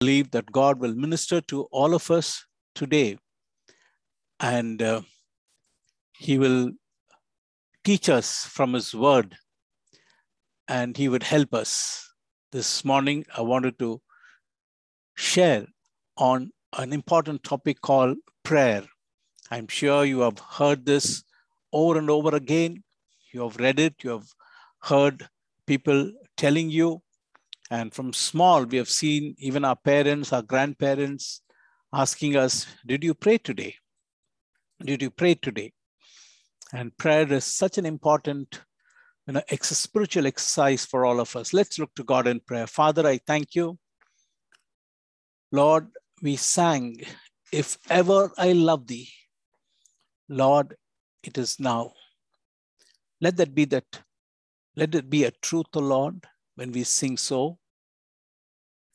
believe that God will minister to all of us today and uh, He will teach us from His Word and He would help us. This morning, I wanted to share on an important topic called prayer. I'm sure you have heard this over and over again. You have read it, you have heard people telling you. And from small, we have seen even our parents, our grandparents asking us, Did you pray today? Did you pray today? And prayer is such an important you know, ex- spiritual exercise for all of us. Let's look to God in prayer. Father, I thank you. Lord, we sang, If ever I love thee, Lord, it is now. Let that be that, let it be a truth, O Lord, when we sing so.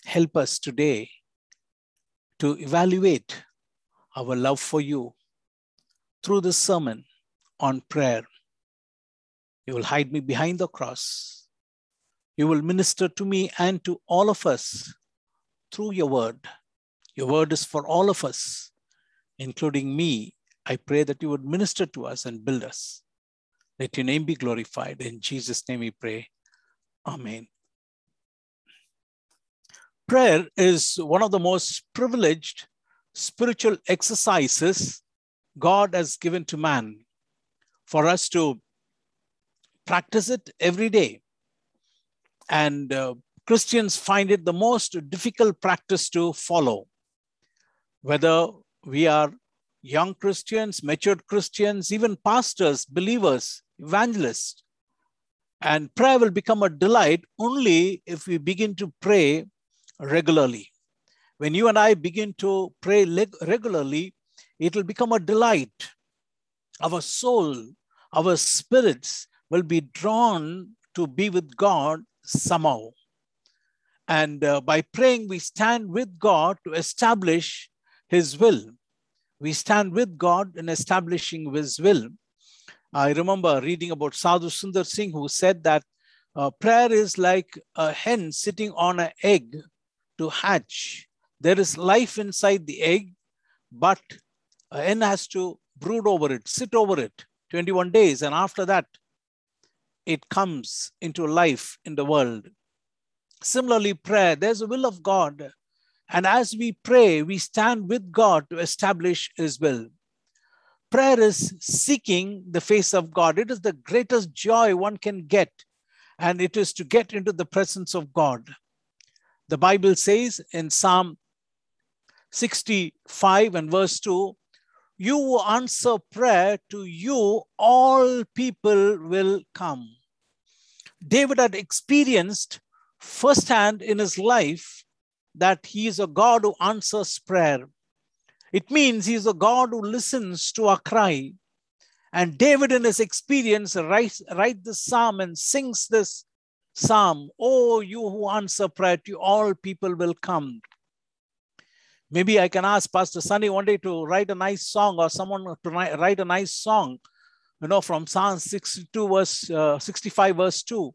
Help us today to evaluate our love for you through this sermon on prayer. You will hide me behind the cross. You will minister to me and to all of us through your word. Your word is for all of us, including me. I pray that you would minister to us and build us. Let your name be glorified. In Jesus' name we pray. Amen. Prayer is one of the most privileged spiritual exercises God has given to man for us to practice it every day. And uh, Christians find it the most difficult practice to follow. Whether we are young Christians, matured Christians, even pastors, believers, evangelists. And prayer will become a delight only if we begin to pray regularly. When you and I begin to pray regularly, it will become a delight. Our soul, our spirits will be drawn to be with God somehow. And uh, by praying, we stand with God to establish His will. We stand with God in establishing His will. I remember reading about Sadhu Sundar Singh, who said that uh, prayer is like a hen sitting on an egg to hatch. There is life inside the egg, but a hen has to brood over it, sit over it 21 days, and after that, it comes into life in the world. Similarly, prayer, there's a will of God. And as we pray, we stand with God to establish His will. Prayer is seeking the face of God. It is the greatest joy one can get, and it is to get into the presence of God. The Bible says in Psalm 65 and verse 2 You answer prayer, to you all people will come. David had experienced firsthand in his life that he is a God who answers prayer. It means he is a God who listens to our cry. And David, in his experience, writes, writes this psalm and sings this psalm Oh, you who answer prayer, to all people will come. Maybe I can ask Pastor Sunny one day to write a nice song or someone to write a nice song, you know, from Psalm 62, verse uh, 65, verse 2.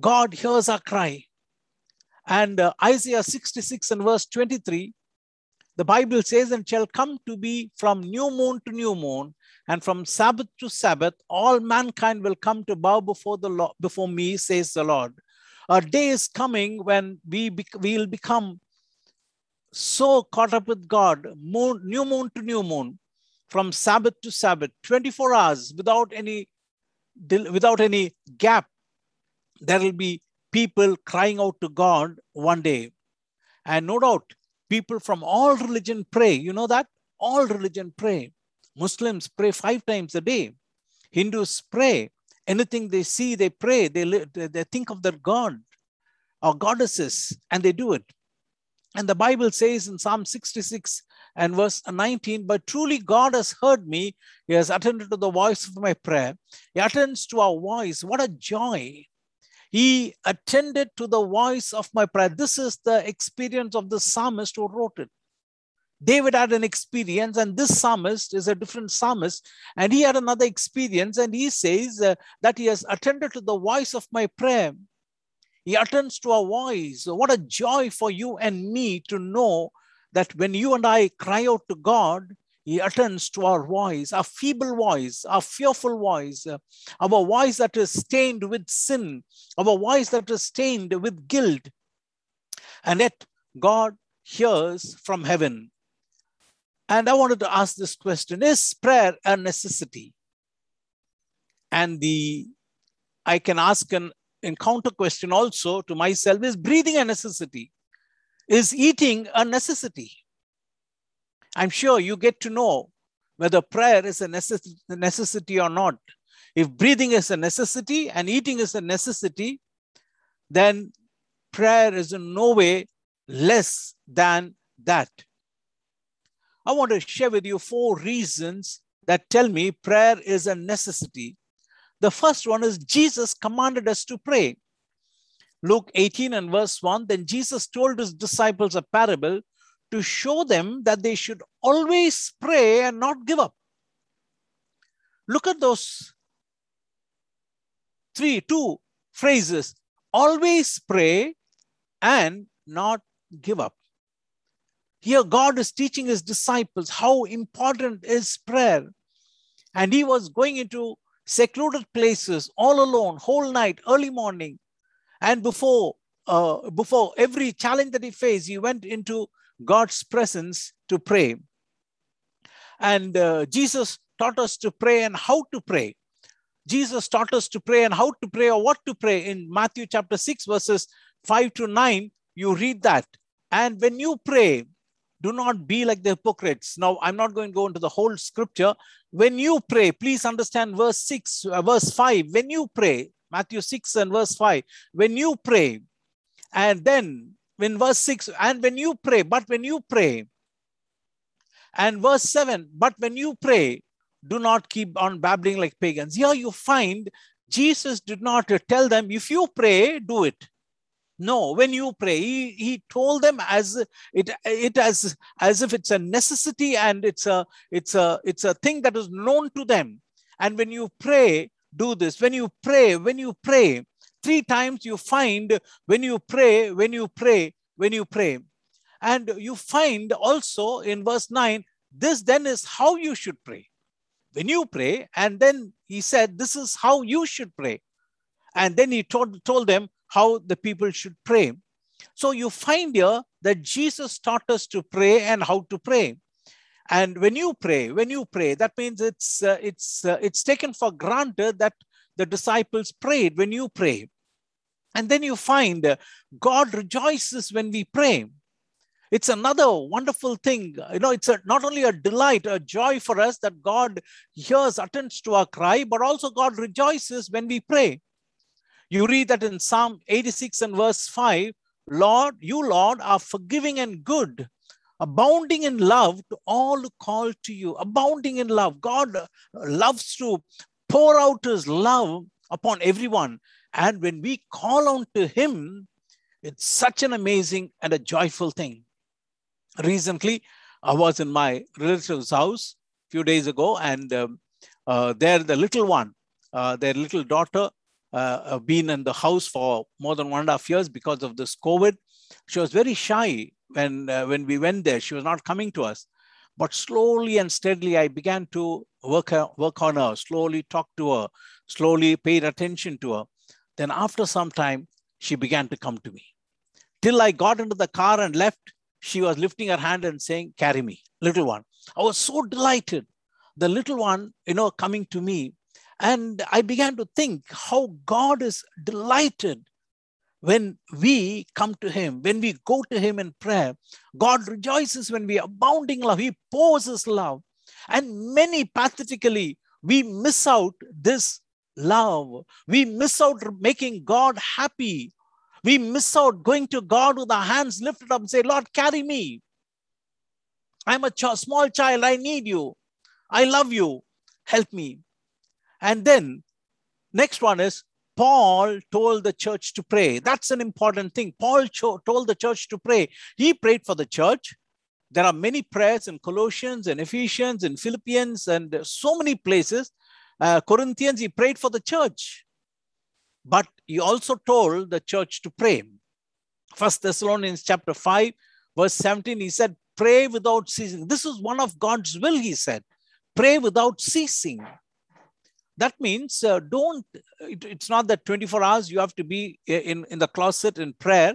God hears our cry. And uh, Isaiah 66 and verse 23, the Bible says, and shall come to be from new moon to new moon, and from Sabbath to Sabbath, all mankind will come to bow before the Lord, before me, says the Lord. A day is coming when we will become so caught up with God, moon, new moon to new moon, from Sabbath to Sabbath, 24 hours without any without any gap. There will be people crying out to God one day. And no doubt, people from all religion pray. You know that? All religion pray. Muslims pray five times a day. Hindus pray. Anything they see, they pray. They, they think of their God or goddesses and they do it. And the Bible says in Psalm 66 and verse 19, but truly God has heard me. He has attended to the voice of my prayer. He attends to our voice. What a joy. He attended to the voice of my prayer. This is the experience of the psalmist who wrote it. David had an experience, and this psalmist is a different psalmist, and he had another experience, and he says uh, that he has attended to the voice of my prayer. He attends to our voice. What a joy for you and me to know that when you and I cry out to God, He attends to our voice, our feeble voice, our fearful voice, our voice that is stained with sin, our voice that is stained with guilt. And yet, God hears from heaven. And I wanted to ask this question Is prayer a necessity? And the I can ask an encounter question also to myself is breathing a necessity? Is eating a necessity? I'm sure you get to know whether prayer is a necessity or not. If breathing is a necessity and eating is a necessity, then prayer is in no way less than that. I want to share with you four reasons that tell me prayer is a necessity. The first one is Jesus commanded us to pray. Luke 18 and verse 1 Then Jesus told his disciples a parable to show them that they should always pray and not give up. Look at those three, two phrases always pray and not give up. Here, God is teaching his disciples how important is prayer. And he was going into secluded places all alone, whole night, early morning. And before, uh, before every challenge that he faced, he went into God's presence to pray. And uh, Jesus taught us to pray and how to pray. Jesus taught us to pray and how to pray or what to pray in Matthew chapter 6, verses 5 to 9. You read that. And when you pray, do not be like the hypocrites. Now, I'm not going to go into the whole scripture. When you pray, please understand verse 6, uh, verse 5. When you pray, Matthew 6 and verse 5, when you pray, and then when verse 6, and when you pray, but when you pray, and verse 7, but when you pray, do not keep on babbling like pagans. Here you find Jesus did not tell them, if you pray, do it. No, when you pray, he, he told them as it it as as if it's a necessity and it's a it's a it's a thing that is known to them. And when you pray, do this. When you pray, when you pray, three times you find when you pray, when you pray, when you pray. And you find also in verse 9, this then is how you should pray. When you pray, and then he said, This is how you should pray. And then he told, told them, how the people should pray. So you find here that Jesus taught us to pray and how to pray. And when you pray, when you pray, that means it's uh, it's uh, it's taken for granted that the disciples prayed when you pray. And then you find God rejoices when we pray. It's another wonderful thing. You know, it's a, not only a delight, a joy for us that God hears, attends to our cry, but also God rejoices when we pray. You read that in Psalm 86 and verse 5 Lord, you, Lord, are forgiving and good, abounding in love to all who call to you. Abounding in love. God loves to pour out his love upon everyone. And when we call on to him, it's such an amazing and a joyful thing. Recently, I was in my relative's house a few days ago, and um, uh, there the little one, uh, their little daughter, uh, been in the house for more than one and a half years because of this COVID. She was very shy when, uh, when we went there. She was not coming to us. But slowly and steadily, I began to work, her, work on her, slowly talk to her, slowly paid attention to her. Then after some time, she began to come to me. Till I got into the car and left, she was lifting her hand and saying, carry me, little one. I was so delighted. The little one, you know, coming to me and I began to think how God is delighted when we come to Him, when we go to Him in prayer. God rejoices when we abounding love. He pours His love. And many pathetically, we miss out this love. We miss out making God happy. We miss out going to God with our hands lifted up and say, Lord, carry me. I'm a ch- small child. I need you. I love you. Help me. And then next one is Paul told the church to pray. That's an important thing. Paul cho- told the church to pray. He prayed for the church. There are many prayers in Colossians and Ephesians and Philippians and so many places. Uh, Corinthians, he prayed for the church. But he also told the church to pray. First Thessalonians chapter 5, verse 17, he said, Pray without ceasing. This is one of God's will, he said. Pray without ceasing. That means uh, don't, it, it's not that 24 hours you have to be in, in the closet in prayer,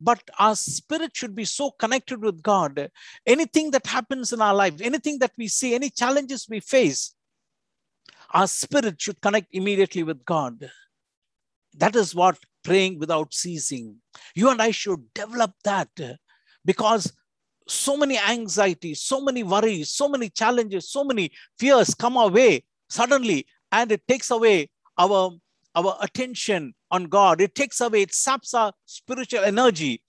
but our spirit should be so connected with God. Anything that happens in our life, anything that we see, any challenges we face, our spirit should connect immediately with God. That is what praying without ceasing. You and I should develop that because so many anxieties, so many worries, so many challenges, so many fears come our way suddenly, and it takes away our, our attention on God. It takes away, it saps our spiritual energy.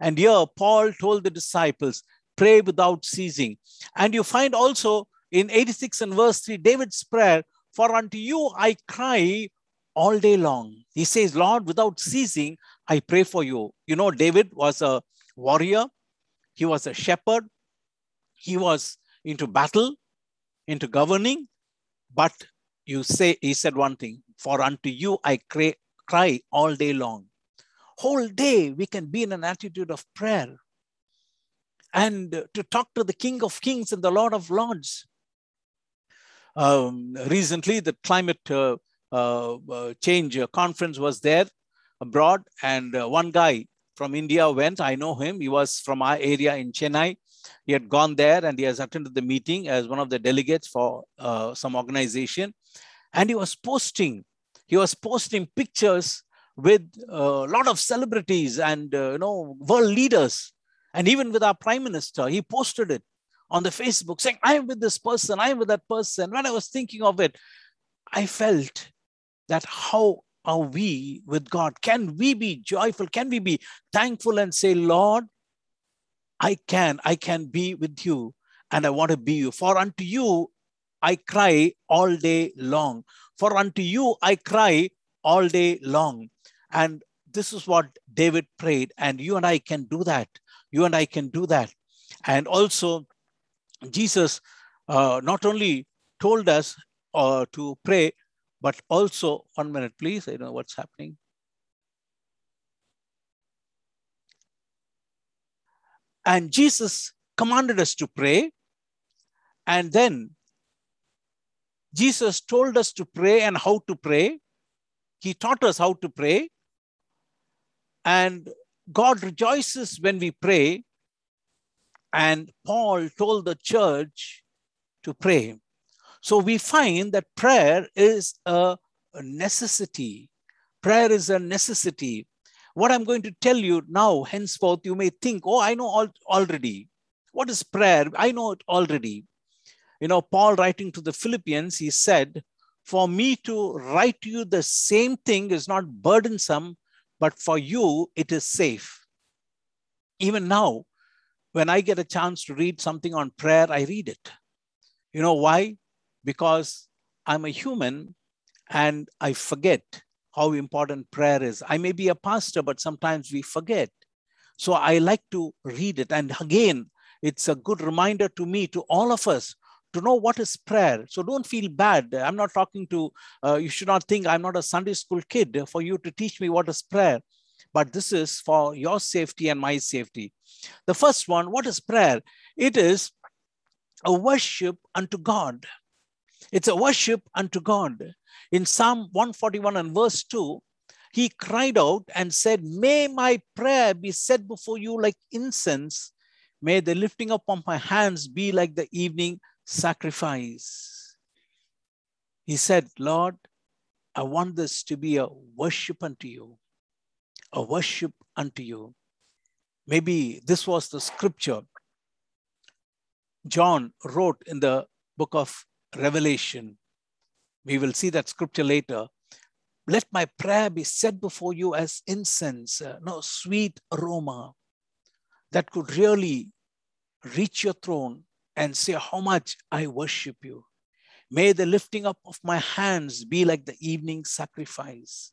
And here, Paul told the disciples, pray without ceasing. And you find also in 86 and verse 3, David's prayer, For unto you I cry all day long. He says, Lord, without ceasing, I pray for you. You know, David was a warrior, he was a shepherd, he was into battle, into governing, but you say, he said one thing, For unto you I cry, cry all day long. Whole day we can be in an attitude of prayer and to talk to the King of Kings and the Lord of Lords. Um, recently, the climate uh, uh, uh, change conference was there abroad, and uh, one guy from India went. I know him. He was from our area in Chennai. He had gone there and he has attended the meeting as one of the delegates for uh, some organization. And he was posting he was posting pictures with a lot of celebrities and uh, you know world leaders. And even with our prime minister he posted it on the facebook saying i am with this person i am with that person. When i was thinking of it i felt that how are we with god? Can we be joyful? Can we be thankful and say lord i can i can be with you and i want to be you for unto you i cry all day long for unto you I cry all day long. And this is what David prayed. And you and I can do that. You and I can do that. And also, Jesus uh, not only told us uh, to pray, but also, one minute, please. I don't know what's happening. And Jesus commanded us to pray. And then Jesus told us to pray and how to pray. He taught us how to pray. And God rejoices when we pray. And Paul told the church to pray. So we find that prayer is a, necessity. Prayer is a necessity. What I'm going to tell you now, henceforth, you may think, oh, I know all, already. What is prayer? I know it already. You know, Paul writing to the Philippians, he said, For me to write to you the same thing is not burdensome, but for you it is safe. Even now, when I get a chance to read something on prayer, I read it. You know why? Because I'm a human and I forget how important prayer is. I may be a pastor, but sometimes we forget. So I like to read it. And again, it's a good reminder to me, to all of us to know what is prayer. So don't feel bad. I'm not talking to, uh, you should not think I'm not a Sunday school kid for you to teach me what is prayer. But this is for your safety and my safety. The first one, what is prayer? It is a worship unto God. It's a worship unto God. In Psalm 141 and verse 2, he cried out and said, May my prayer be set before you like incense. May the lifting up of my hands be like the evening sacrifice. He said, Lord, I want this to be a worship unto you, a worship unto you. Maybe this was the scripture John wrote in the book of Revelation. We will see that scripture later. Let my prayer be set before you as incense, uh, no sweet aroma that could really reach your throne and say how much I worship you. May the lifting up of my hands be like the evening sacrifice.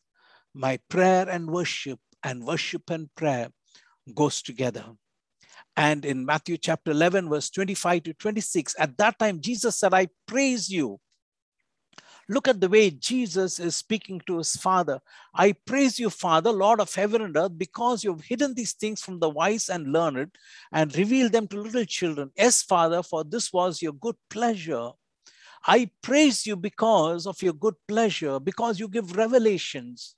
My prayer and worship and worship and prayer goes together. And in Matthew chapter 11, verse 25 to 26, at that time, Jesus said, I praise you, Look at the way Jesus is speaking to his Father. I praise you, Father, Lord of heaven and earth, because you've hidden these things from the wise and learned and revealed them to little children. Yes, Father, for this was your good pleasure. I praise you because of your good pleasure, because you give revelations,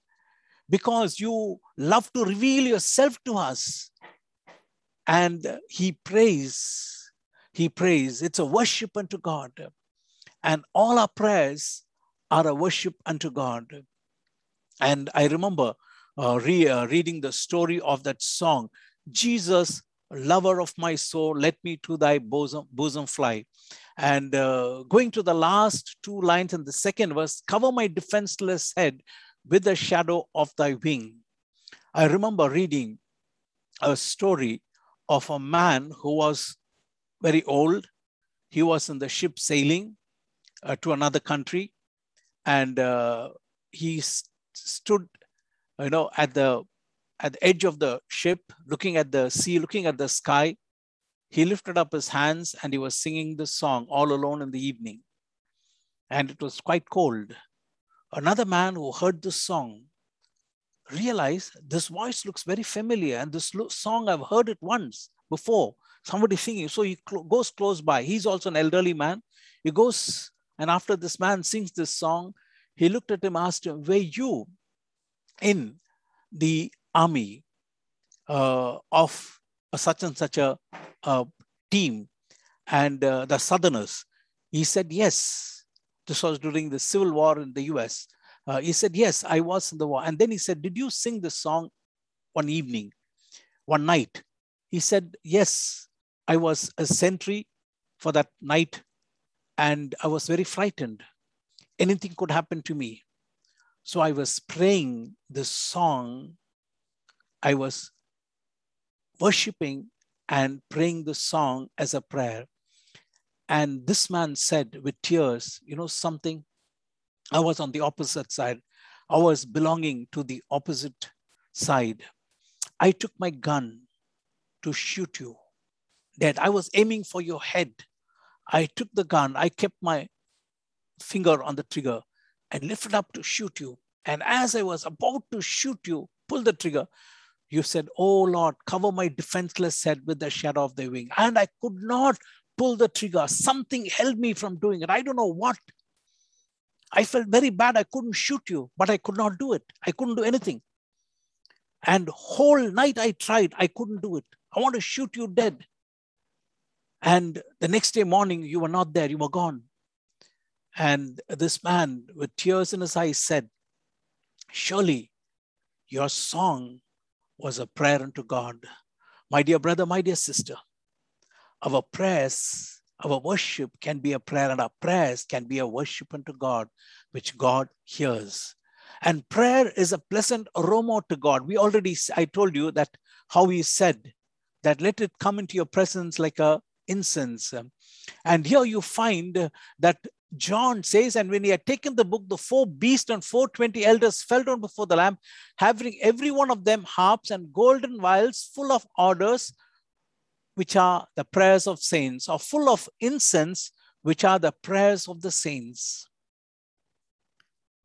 because you love to reveal yourself to us. And he prays, he prays. It's a worship unto God. And all our prayers are a worship unto God. And I remember uh, re, uh, reading the story of that song, Jesus, lover of my soul, let me to thy bosom, bosom fly. And uh, going to the last two lines in the second verse, cover my defenseless head with the shadow of thy wing. I remember reading a story of a man who was very old. He was in the ship sailing uh, to another country and uh, he st- stood you know at the at the edge of the ship looking at the sea looking at the sky. He lifted up his hands and he was singing this song all alone in the evening. And it was quite cold. Another man who heard this song realized this voice looks very familiar and this lo- song i've heard it once before. Somebody singing. So he cl- goes close by. He's also an elderly man. He goes and after this man sings this song, he looked at him, asked him, Were you in the army uh, of such and such a, a team and uh, the Southerners? He said, Yes. This was during the Civil War in the US. Uh, he said, Yes, I was in the war. And then he said, Did you sing this song one evening, one night? He said, Yes, I was a sentry for that night and I was very frightened. Anything could happen to me. So I was praying this song. I was worshiping and praying the song as a prayer. And this man said with tears, you know, something. I was on the opposite side. I was belonging to the opposite side. I took my gun to shoot you dead. I was aiming for your head. I took the gun, I kept my finger on the trigger and lifted up to shoot you. And as I was about to shoot you, pull the trigger, you said, Oh Lord, cover my defenseless head with the shadow of thy wing. And I could not pull the trigger. Something held me from doing it. I don't know what. I felt very bad. I couldn't shoot you, but I could not do it. I couldn't do anything. And whole night I tried. I couldn't do it. I want to shoot you dead. And the next day morning, you were not there, you were gone. And this man, with tears in his eyes, said, Surely your song was a prayer unto God. My dear brother, my dear sister, our prayers, our worship can be a prayer, and our prayers can be a worship unto God, which God hears. And prayer is a pleasant aroma to God. We already, I told you that how He said that let it come into your presence like a incense. And here you find that John says, and when he had taken the book, the four beasts and four twenty elders fell down before the Lamb, having every one of them harps and golden vials full of odors, which are the prayers of saints, or full of incense, which are the prayers of the saints.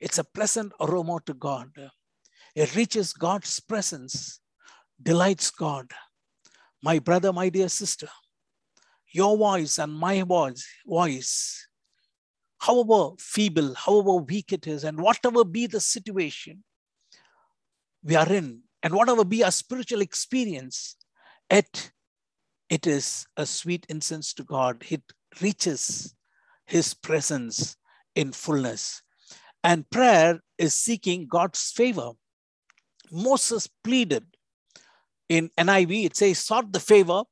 It's a pleasant aroma to God. It reaches God's presence, delights God. My brother, my dear sister, your voice and my voice, voice, however feeble, however weak it is, and whatever be the situation we are in, and whatever be our spiritual experience, it, it is a sweet incense to God. It reaches his presence in fullness. And prayer is seeking God's favor. Moses pleaded in NIV, it says, sought the favor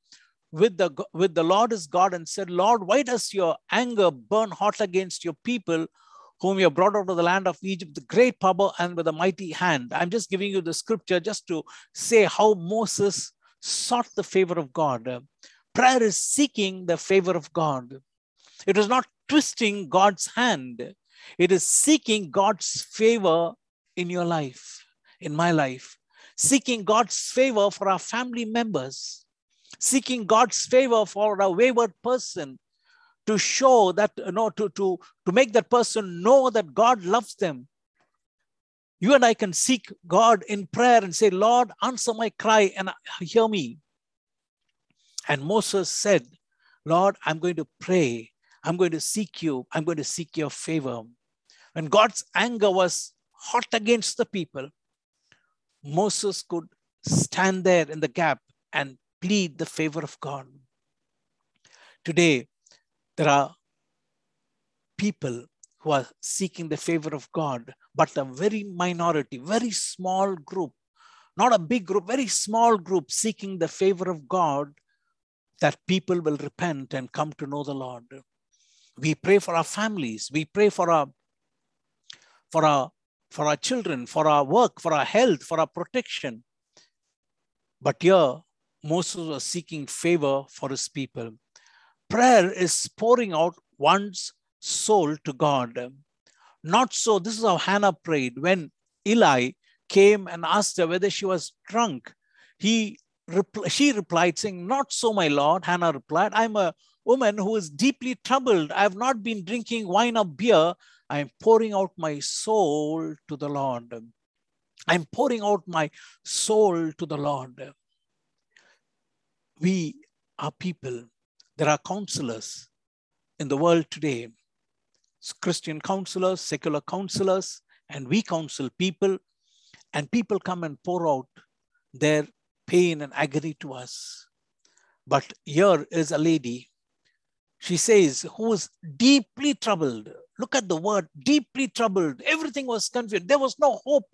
with the with the Lord as God and said, Lord, why does your anger burn hot against your people whom you have brought out of the land of Egypt, the great power and with a mighty hand? I'm just giving you the scripture just to say how Moses sought the favor of God. Prayer is seeking the favor of God. It is not twisting God's hand. It is seeking God's favor in your life, in my life, seeking God's favor for our family members, seeking God's favor for a wayward person, to show that, you know, to, to, to make that person know that God loves them. You and I can seek God in prayer and say, Lord, answer my cry and hear me. And Moses said, Lord, I'm going to pray. I'm going to seek you. I'm going to seek your favor. When God's anger was hot against the people, Moses could stand there in the gap and plead the favor of God. Today, there are people who are seeking the favor of God, but a very minority, very small group, not a big group, very small group seeking the favor of God that people will repent and come to know the Lord. We pray for our families, we pray for our for our for our children, for our work, for our health, for our protection. But here, Moses was seeking favor for his people. Prayer is pouring out one's soul to God. Not so, this is how Hannah prayed. When Eli came and asked her whether she was drunk, he she replied, saying, Not so, my Lord. Hannah replied, I'm a woman who is deeply troubled. I have not been drinking wine or beer. I am pouring out my soul to the Lord. I'm pouring out my soul to the Lord. We are people. There are counselors in the world today Christian counselors, secular counselors, and we counsel people, and people come and pour out their pain and agony to us. But here is a lady, she says, who was deeply troubled. Look at the word, deeply troubled. Everything was confused. There was no hope.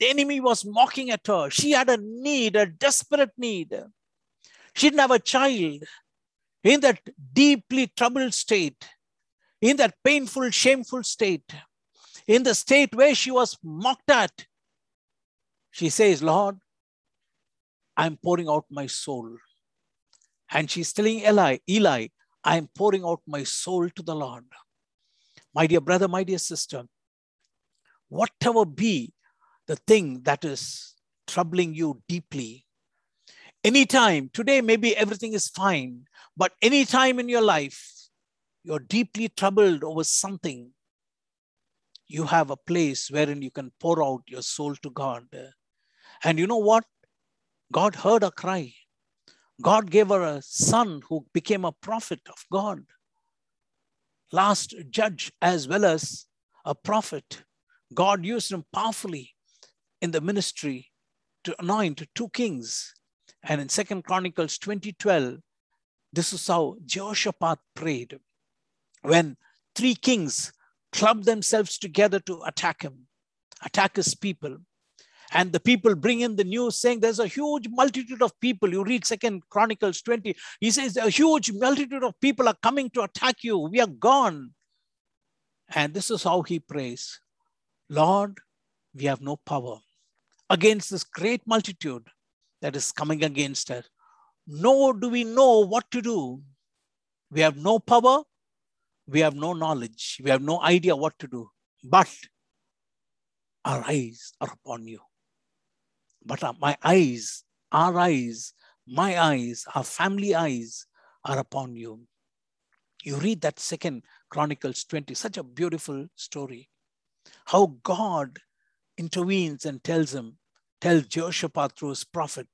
The enemy was mocking at her. She had a need, a desperate need. She didn't have a child. In that deeply troubled state, in that painful, shameful state, in the state where she was mocked at, she says, Lord, I'm pouring out my soul. And she's telling Eli, Eli, I'm pouring out my soul to the Lord. My dear brother, my dear sister, whatever be the thing that is troubling you deeply, anytime, today maybe everything is fine, but anytime in your life, you're deeply troubled over something, you have a place wherein you can pour out your soul to God. And you know what? God heard her cry. God gave her a son who became a prophet of God. Last judge as well as a prophet. God used him powerfully in the ministry to anoint two kings. And in Second Chronicles 2012, this is how Jehoshaphat prayed when three kings clubbed themselves together to attack him, attack his people. And the people bring in the news saying there's a huge multitude of people. You read Second Chronicles 20. He says a huge multitude of people are coming to attack you. We are gone. And this is how he prays Lord, we have no power against this great multitude that is coming against us. Nor do we know what to do. We have no power we have no knowledge, we have no idea what to do, but our eyes are upon you. But my eyes, our eyes, my eyes, our family eyes are upon you. You read that second Chronicles 20, such a beautiful story. How God intervenes and tells him, Tell Jehoshaphat through his prophet,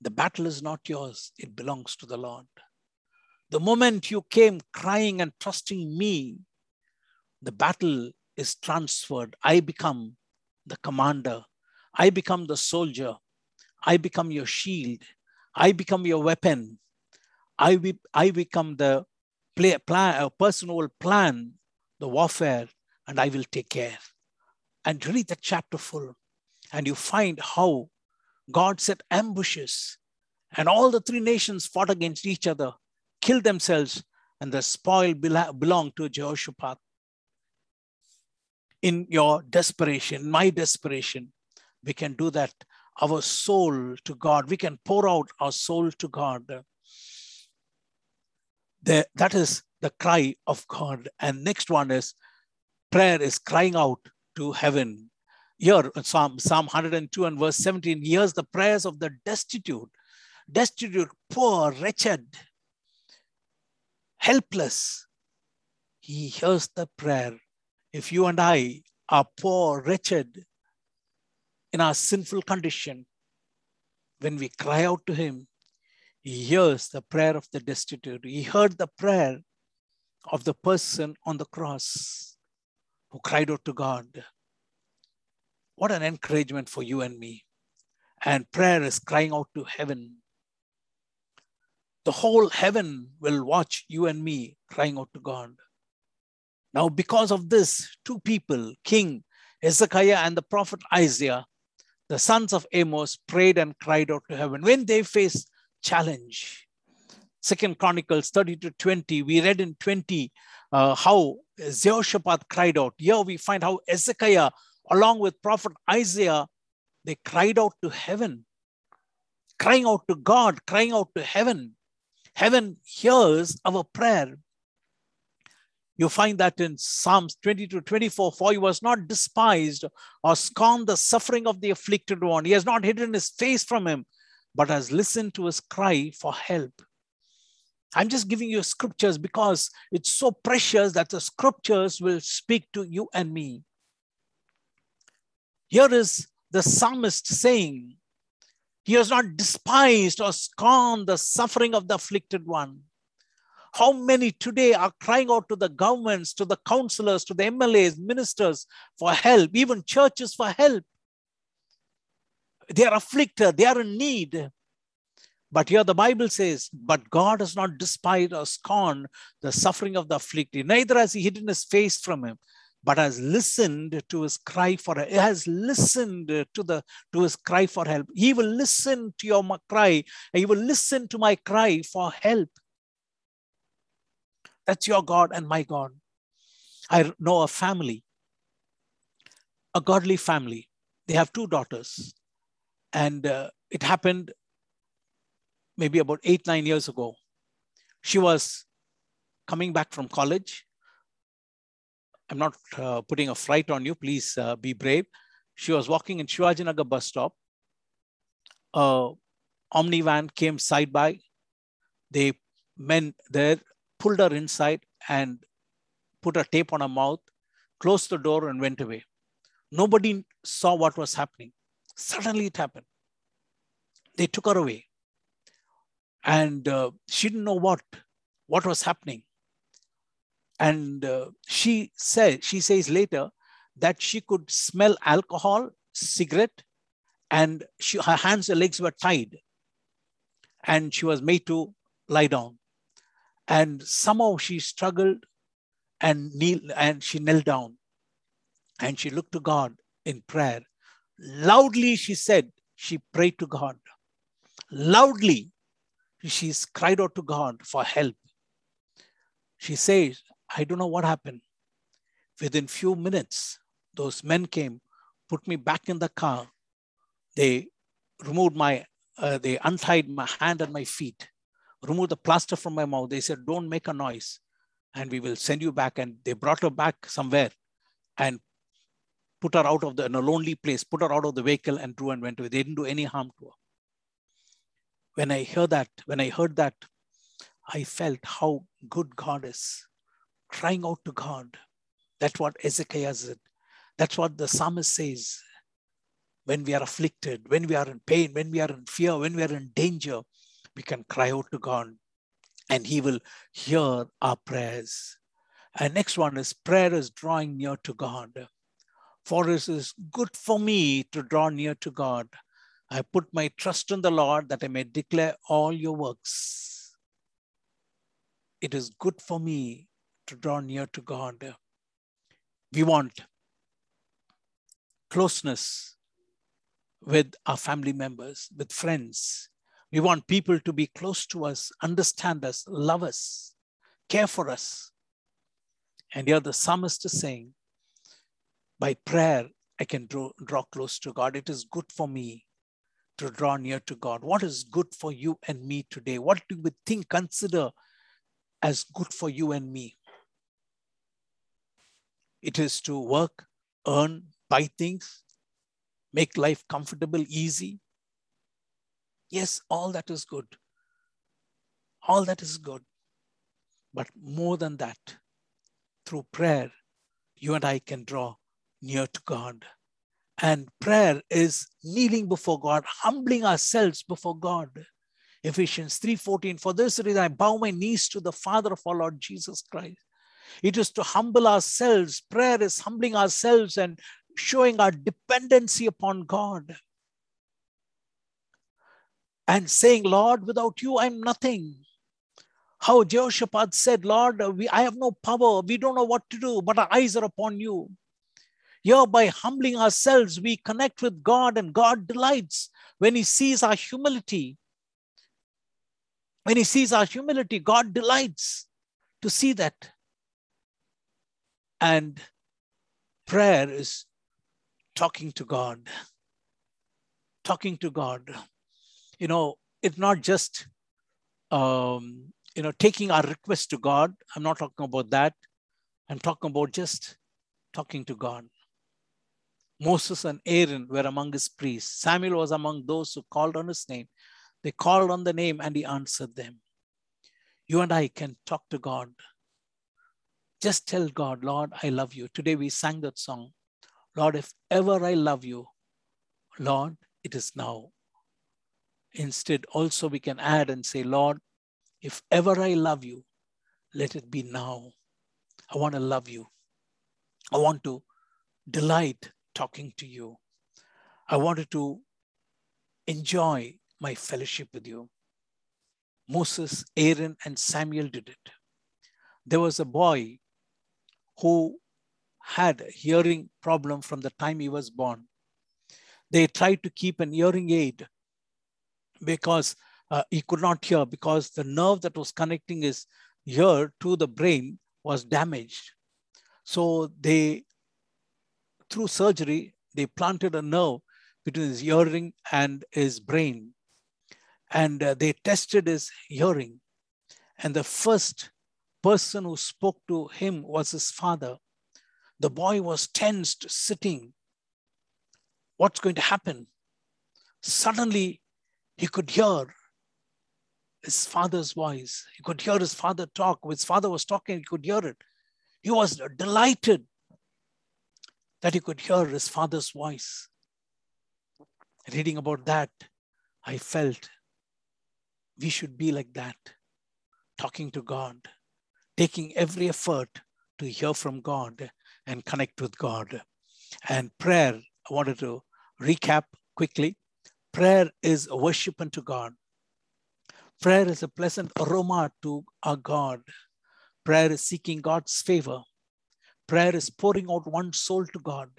the battle is not yours, it belongs to the Lord. The moment you came crying and trusting me, the battle is transferred. I become the commander. I become the soldier. I become your shield. I become your weapon. I, be, I become the play, plan, a uh, person who will plan the warfare and I will take care. And read the chapter full, and you find how God set ambushes, and all the three nations fought against each other killed themselves, and the spoil belong to Jehoshaphat. In your desperation, my desperation, we can do that. Our soul to God, we can pour out our soul to God. The, that is the cry of God. And next one is prayer is crying out to heaven. Here, Psalm, Psalm 102 and verse 17, here's the prayers of the destitute, destitute, poor, wretched, helpless, he hears the prayer. If you and I are poor, wretched, in our sinful condition, when we cry out to him, he hears the prayer of the destitute. He heard the prayer of the person on the cross who cried out to God. What an encouragement for you and me. And prayer is crying out to heaven. The whole heaven will watch you and me crying out to God. Now, because of this, two people, King Hezekiah and the prophet Isaiah, the sons of Amos, prayed and cried out to heaven when they faced challenge. Second Chronicles 30 to 20, we read in 20 uh, how Jehoshaphat cried out. Here we find how Hezekiah, along with prophet Isaiah, they cried out to heaven, crying out to God, crying out to heaven. Heaven hears our prayer. You find that in Psalms 20 to 24, for he was not despised or scorned the suffering of the afflicted one. He has not hidden his face from him, but has listened to his cry for help. I'm just giving you scriptures because it's so precious that the scriptures will speak to you and me. Here is the psalmist saying, He has not despised or scorned the suffering of the afflicted one. How many today are crying out to the governments, to the councillors, to the MLAs, ministers for help, even churches for help? They are afflicted, they are in need. But here the Bible says, But God has not despised or scorned the suffering of the afflicted, neither has he hidden his face from him, but has listened to his cry for help. He has listened to the to his cry for help. He will listen to your cry, he will listen to my cry for help. That's your God and my God. I know a family, a godly family. They have two daughters. And uh, it happened maybe about eight, nine years ago. She was coming back from college. I'm not uh, putting a fright on you. Please uh, be brave. She was walking in Shivajinagar bus stop. A Omni van came side by. They men there pulled her inside and put a tape on her mouth, closed the door, and went away. Nobody saw what was happening. Suddenly it happened. They took her away. And uh, she didn't know what, what was happening. And uh, she said, she says later that she could smell alcohol, cigarette, and she, her hands and legs were tied. And she was made to lie down. And somehow she struggled and kneel and she knelt down and she looked to God in prayer. Loudly, she said, she prayed to God. Loudly, she cried out to God for help. She says, I don't know what happened. Within few minutes, those men came, put me back in the car. They removed my, uh, they untied my hand and my feet removed the plaster from my mouth. They said, don't make a noise and we will send you back. And they brought her back somewhere and put her out of the, in a lonely place, put her out of the vehicle and drew and went away. They didn't do any harm to her. When I heard that, when I heard that, I felt how good God is, crying out to God. That's what Ezekiel said. That's what the psalmist says. When we are afflicted, when we are in pain, when we are in fear, when we are in danger, we can cry out to God and He will hear our prayers. And next one is prayer is drawing near to God. For it is good for me to draw near to God. I put my trust in the Lord that I may declare all your works. It is good for me to draw near to God. We want closeness with our family members, with friends, we want people to be close to us, understand us, love us, care for us. And here the psalmist is saying, by prayer, I can draw, draw close to God. It is good for me to draw near to God. What is good for you and me today? What do we think, consider as good for you and me? It is to work, earn, buy things, make life comfortable, easy, Yes, all that is good. All that is good. But more than that, through prayer, you and I can draw near to God. And prayer is kneeling before God, humbling ourselves before God. Ephesians 3:14 For this reason I bow my knees to the Father of our Lord Jesus Christ. It is to humble ourselves. Prayer is humbling ourselves and showing our dependency upon God. And saying, Lord, without you, I'm nothing. How Jehoshaphat said, Lord, we, I have no power. We don't know what to do, but our eyes are upon you. Here, by humbling ourselves, we connect with God, and God delights when He sees our humility. When He sees our humility, God delights to see that. And prayer is talking to God. Talking to God. You know, it's not just um, you know, taking our request to God. I'm not talking about that. I'm talking about just talking to God. Moses and Aaron were among his priests. Samuel was among those who called on his name. They called on the name and he answered them. You and I can talk to God. Just tell God, Lord, I love you. Today we sang that song. Lord, if ever I love you, Lord, it is now. Instead, also we can add and say, Lord, if ever I love you, let it be now. I want to love you. I want to delight talking to you. I wanted to enjoy my fellowship with you. Moses, Aaron, and Samuel did it. There was a boy who had a hearing problem from the time he was born. They tried to keep an hearing aid because uh, he could not hear because the nerve that was connecting his ear to the brain was damaged. So they, through surgery, they planted a nerve between his hearing and his brain. And uh, they tested his hearing. And the first person who spoke to him was his father. The boy was tensed, sitting. What's going to happen? Suddenly, he could hear his father's voice. He could hear his father talk. His father was talking, he could hear it. He was delighted that he could hear his father's voice. Reading about that, I felt we should be like that, talking to God, taking every effort to hear from God and connect with God. And prayer, I wanted to recap quickly. Prayer is worship unto God. Prayer is a pleasant aroma to our God. Prayer is seeking God's favor. Prayer is pouring out one's soul to God.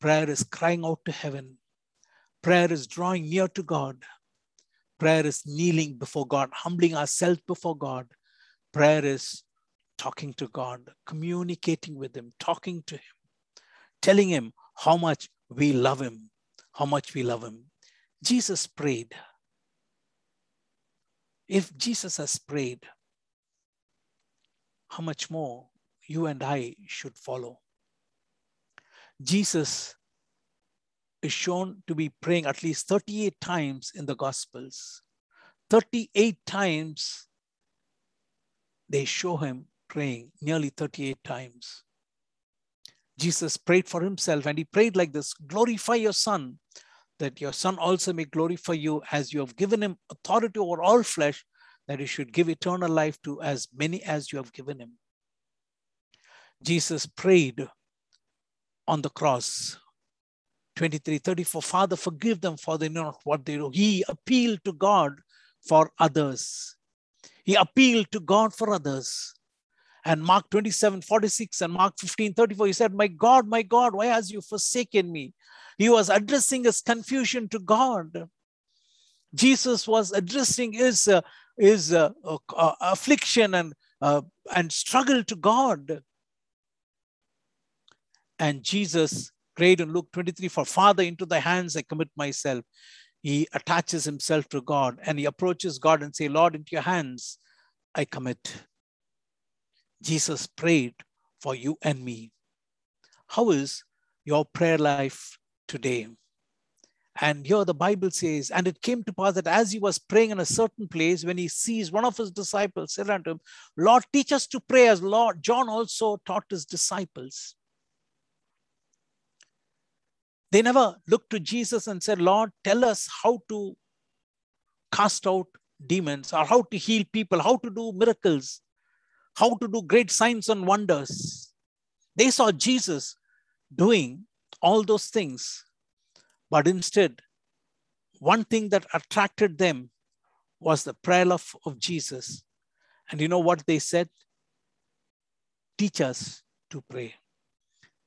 Prayer is crying out to heaven. Prayer is drawing near to God. Prayer is kneeling before God, humbling ourselves before God. Prayer is talking to God, communicating with Him, talking to Him, telling Him how much we love Him, how much we love Him. Jesus prayed. If Jesus has prayed, how much more you and I should follow? Jesus is shown to be praying at least 38 times in the Gospels. 38 times they show him praying, nearly 38 times. Jesus prayed for himself and he prayed like this Glorify your Son, that your son also may glorify you as you have given him authority over all flesh, that he should give eternal life to as many as you have given him. Jesus prayed on the cross. 23, 34, Father, forgive them for they know not what they do. He appealed to God for others. He appealed to God for others. And Mark 27, 46 and Mark 15, 34, he said, My God, my God, why has you forsaken me? He was addressing his confusion to God. Jesus was addressing his, uh, his uh, uh, affliction and, uh, and struggle to God. And Jesus prayed in Luke 23 For Father, into thy hands I commit myself. He attaches himself to God and he approaches God and say, Lord, into your hands I commit. Jesus prayed for you and me. How is your prayer life today? And here the Bible says, and it came to pass that as he was praying in a certain place, when he sees one of his disciples said unto him, Lord, teach us to pray as Lord John also taught his disciples. They never looked to Jesus and said, Lord, tell us how to cast out demons or how to heal people, how to do miracles, how to do great signs and wonders. They saw Jesus doing all those things, but instead, one thing that attracted them was the prayer of, of Jesus. And you know what they said? Teach us to pray.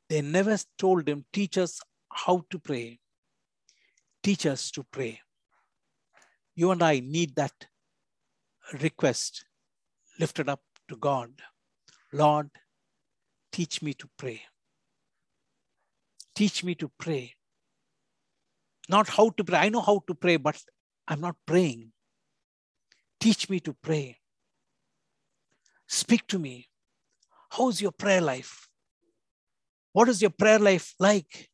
They never told him, Teach us how to pray. Teach us to pray. You and I need that request lifted up to God. Lord, teach me to pray. Teach me to pray. Not how to pray. I know how to pray, but I'm not praying. Teach me to pray. Speak to me. How's your prayer life? What is your prayer life like?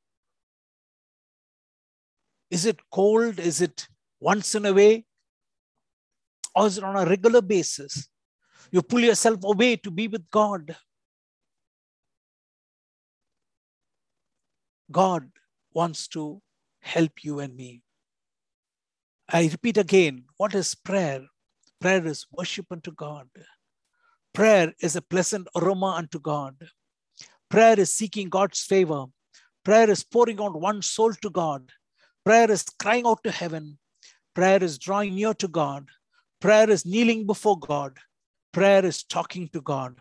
Is it cold? Is it once in a way? Or is it on a regular basis? You pull yourself away to be with God. God wants to help you and me. I repeat again what is prayer? Prayer is worship unto God. Prayer is a pleasant aroma unto God. Prayer is seeking God's favor. Prayer is pouring out one soul to God. Prayer is crying out to heaven. Prayer is drawing near to God. Prayer is kneeling before God. Prayer is talking to God.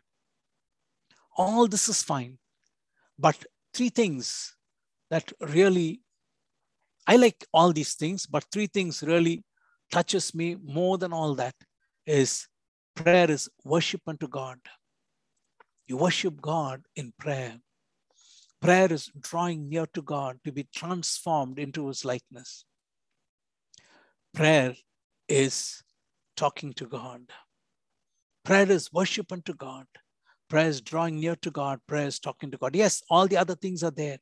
All this is fine. But three things that really, I like all these things, but three things really touches me more than all that is prayer is worship unto God. You worship God in prayer. Prayer is drawing near to God to be transformed into his likeness. Prayer is talking to God. Prayer is worship unto God. Prayer is drawing near to God. Prayer is talking to God. Yes, all the other things are there.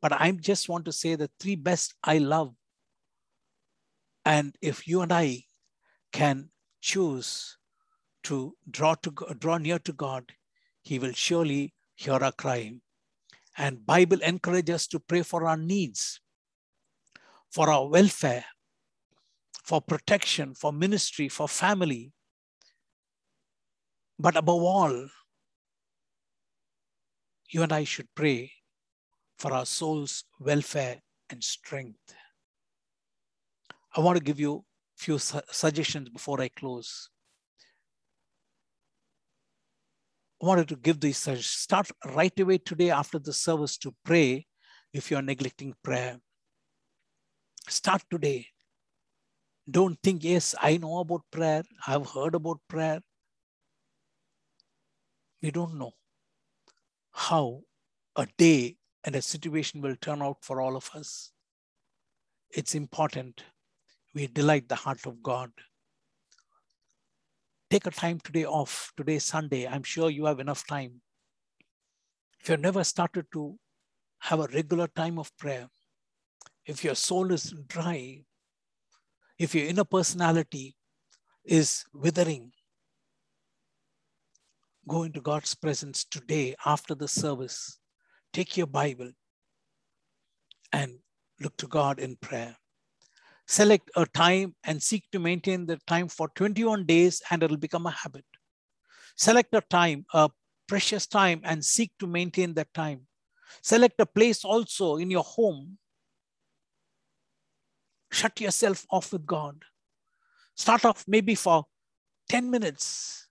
But I just want to say the three best I love. And if you and I can choose to draw to draw near to God, He will surely hear our cry. And Bible encourages us to pray for our needs, for our welfare, for protection, for ministry, for family. But above all, you and I should pray for our soul's welfare and strength. I want to give you a few su suggestions before I close. I wanted to give these start right away today after the service to pray if you're neglecting prayer. Start today. Don't think, yes, I know about prayer. I've heard about prayer. We don't know how a day and a situation will turn out for all of us. It's important we delight the heart of God take a time today off. Today Sunday. I'm sure you have enough time. If you've never started to have a regular time of prayer, if your soul is dry, if your inner personality is withering, go into God's presence today after the service. Take your Bible and look to God in prayer select a time and seek to maintain the time for 21 days and it'll become a habit. Select a time, a precious time and seek to maintain that time. Select a place also in your home. Shut yourself off with God. Start off maybe for 10 minutes.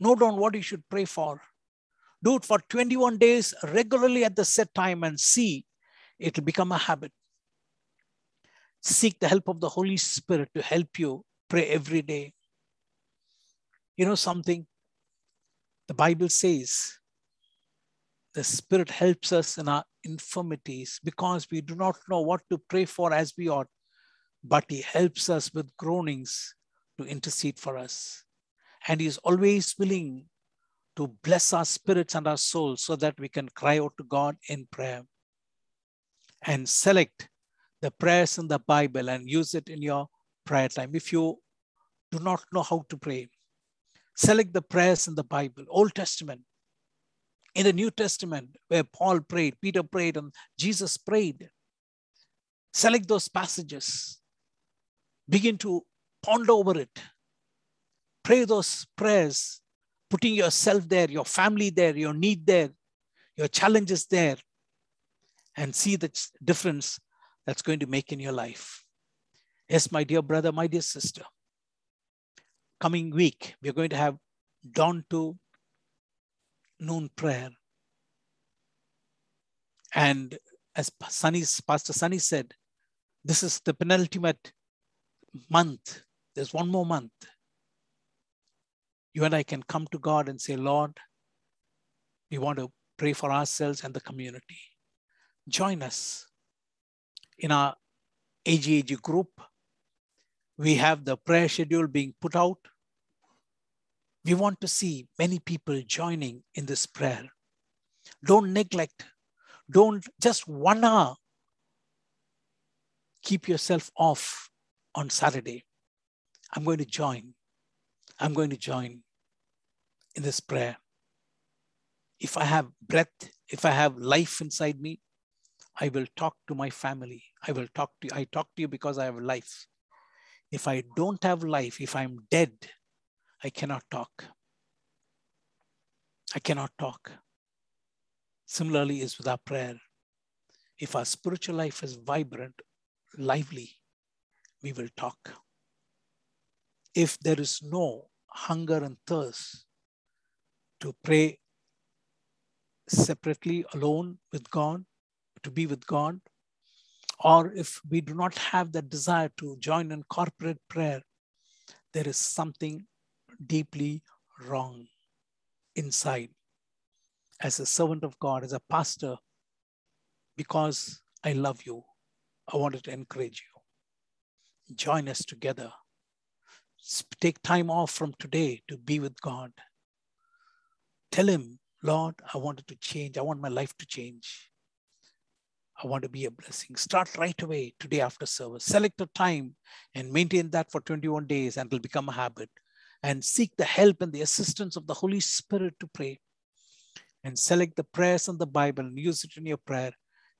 Note down what you should pray for. Do it for 21 days regularly at the set time and see it'll become a habit seek the help of the Holy Spirit to help you pray every day. You know something? The Bible says the Spirit helps us in our infirmities because we do not know what to pray for as we ought, but He helps us with groanings to intercede for us. And He is always willing to bless our spirits and our souls so that we can cry out to God in prayer and select the prayers in the Bible and use it in your prayer time. If you do not know how to pray, select the prayers in the Bible, Old Testament, in the New Testament, where Paul prayed, Peter prayed, and Jesus prayed. Select those passages. Begin to ponder over it. Pray those prayers, putting yourself there, your family there, your need there, your challenges there, and see the difference that's going to make in your life. Yes, my dear brother, my dear sister, coming week, we're going to have dawn to noon prayer. And as Sunny's, Pastor Sunny said, this is the penultimate month. There's one more month. You and I can come to God and say, Lord, we want to pray for ourselves and the community. Join us in our AGAG group. We have the prayer schedule being put out. We want to see many people joining in this prayer. Don't neglect, don't just one hour keep yourself off on Saturday. I'm going to join. I'm going to join in this prayer. If I have breath, if I have life inside me, I will talk to my family. I will talk to you. I talk to you because I have life. If I don't have life, if I'm dead, I cannot talk. I cannot talk. Similarly is with our prayer. If our spiritual life is vibrant, lively, we will talk. If there is no hunger and thirst to pray separately, alone with God, to be with God, or if we do not have that desire to join in corporate prayer, there is something deeply wrong inside. As a servant of God, as a pastor, because I love you, I wanted to encourage you. Join us together. Take time off from today to be with God. Tell Him, Lord, I wanted to change. I want my life to change. I want to be a blessing. Start right away today after service. Select a time and maintain that for 21 days and it'll become a habit. And seek the help and the assistance of the Holy Spirit to pray. And select the prayers in the Bible and use it in your prayer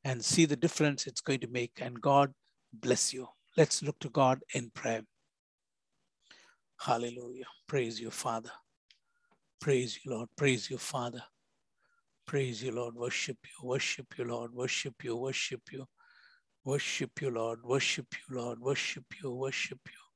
and see the difference it's going to make. And God bless you. Let's look to God in prayer. Hallelujah. Praise you, Father. Praise you, Lord. Praise you, Father. Praise you, Lord. Worship you. Worship you, Lord. Worship you. Worship you. Worship you, Lord. Worship you, Lord. Worship you. Worship you.